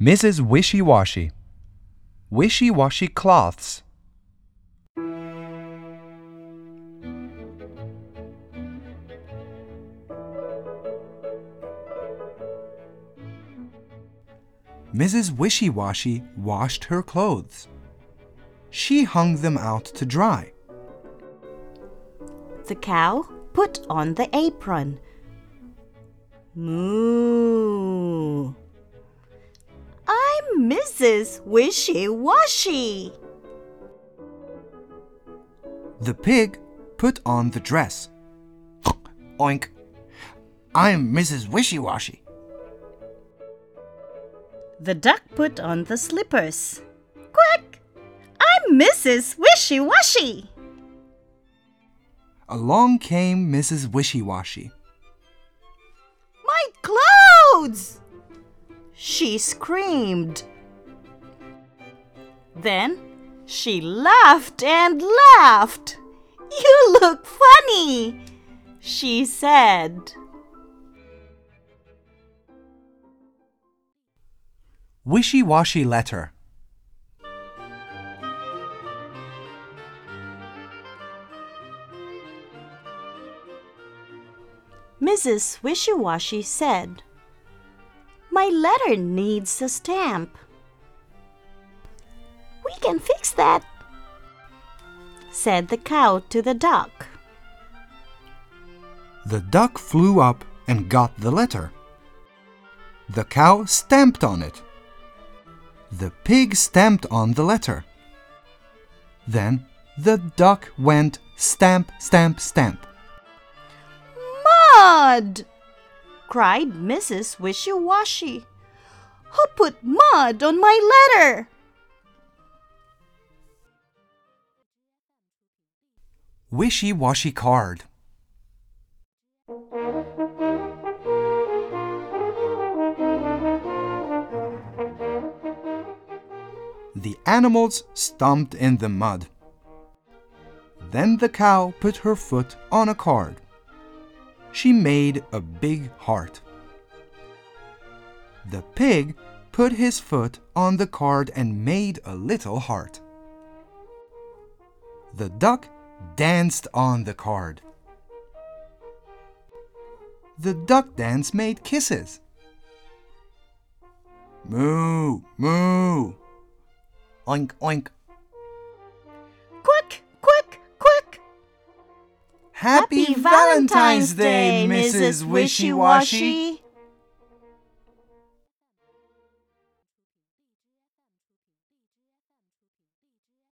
Mrs. Wishy Washy. Wishy washy clothes. Mrs. Wishy Washy washed her clothes. She hung them out to dry. The cow put on the apron. Moo. I'm Mrs. Wishy Washy. The pig put on the dress. Oink. I'm Mrs. Wishy Washy. The duck put on the slippers. Quack! I'm Mrs. Wishy Washy. Along came Mrs. Wishy Washy. My clothes! She screamed. Then she laughed and laughed. You look funny, she said. Wishy Washy letter. Mrs. Wishy Washy said, My letter needs a stamp. We can fix that, said the cow to the duck. The duck flew up and got the letter. The cow stamped on it. The pig stamped on the letter. Then the duck went stamp, stamp, stamp. Mud! cried Mrs. Wishy Washy. Who put mud on my letter? Wishy Washy card. The animals stomped in the mud. Then the cow put her foot on a card. She made a big heart. The pig put his foot on the card and made a little heart. The duck danced on the card. The duck dance made kisses. Moo, moo. Oink, oink. Quick, quick, quick! Happy, Valentine's Day, Mrs. Wishy Washy.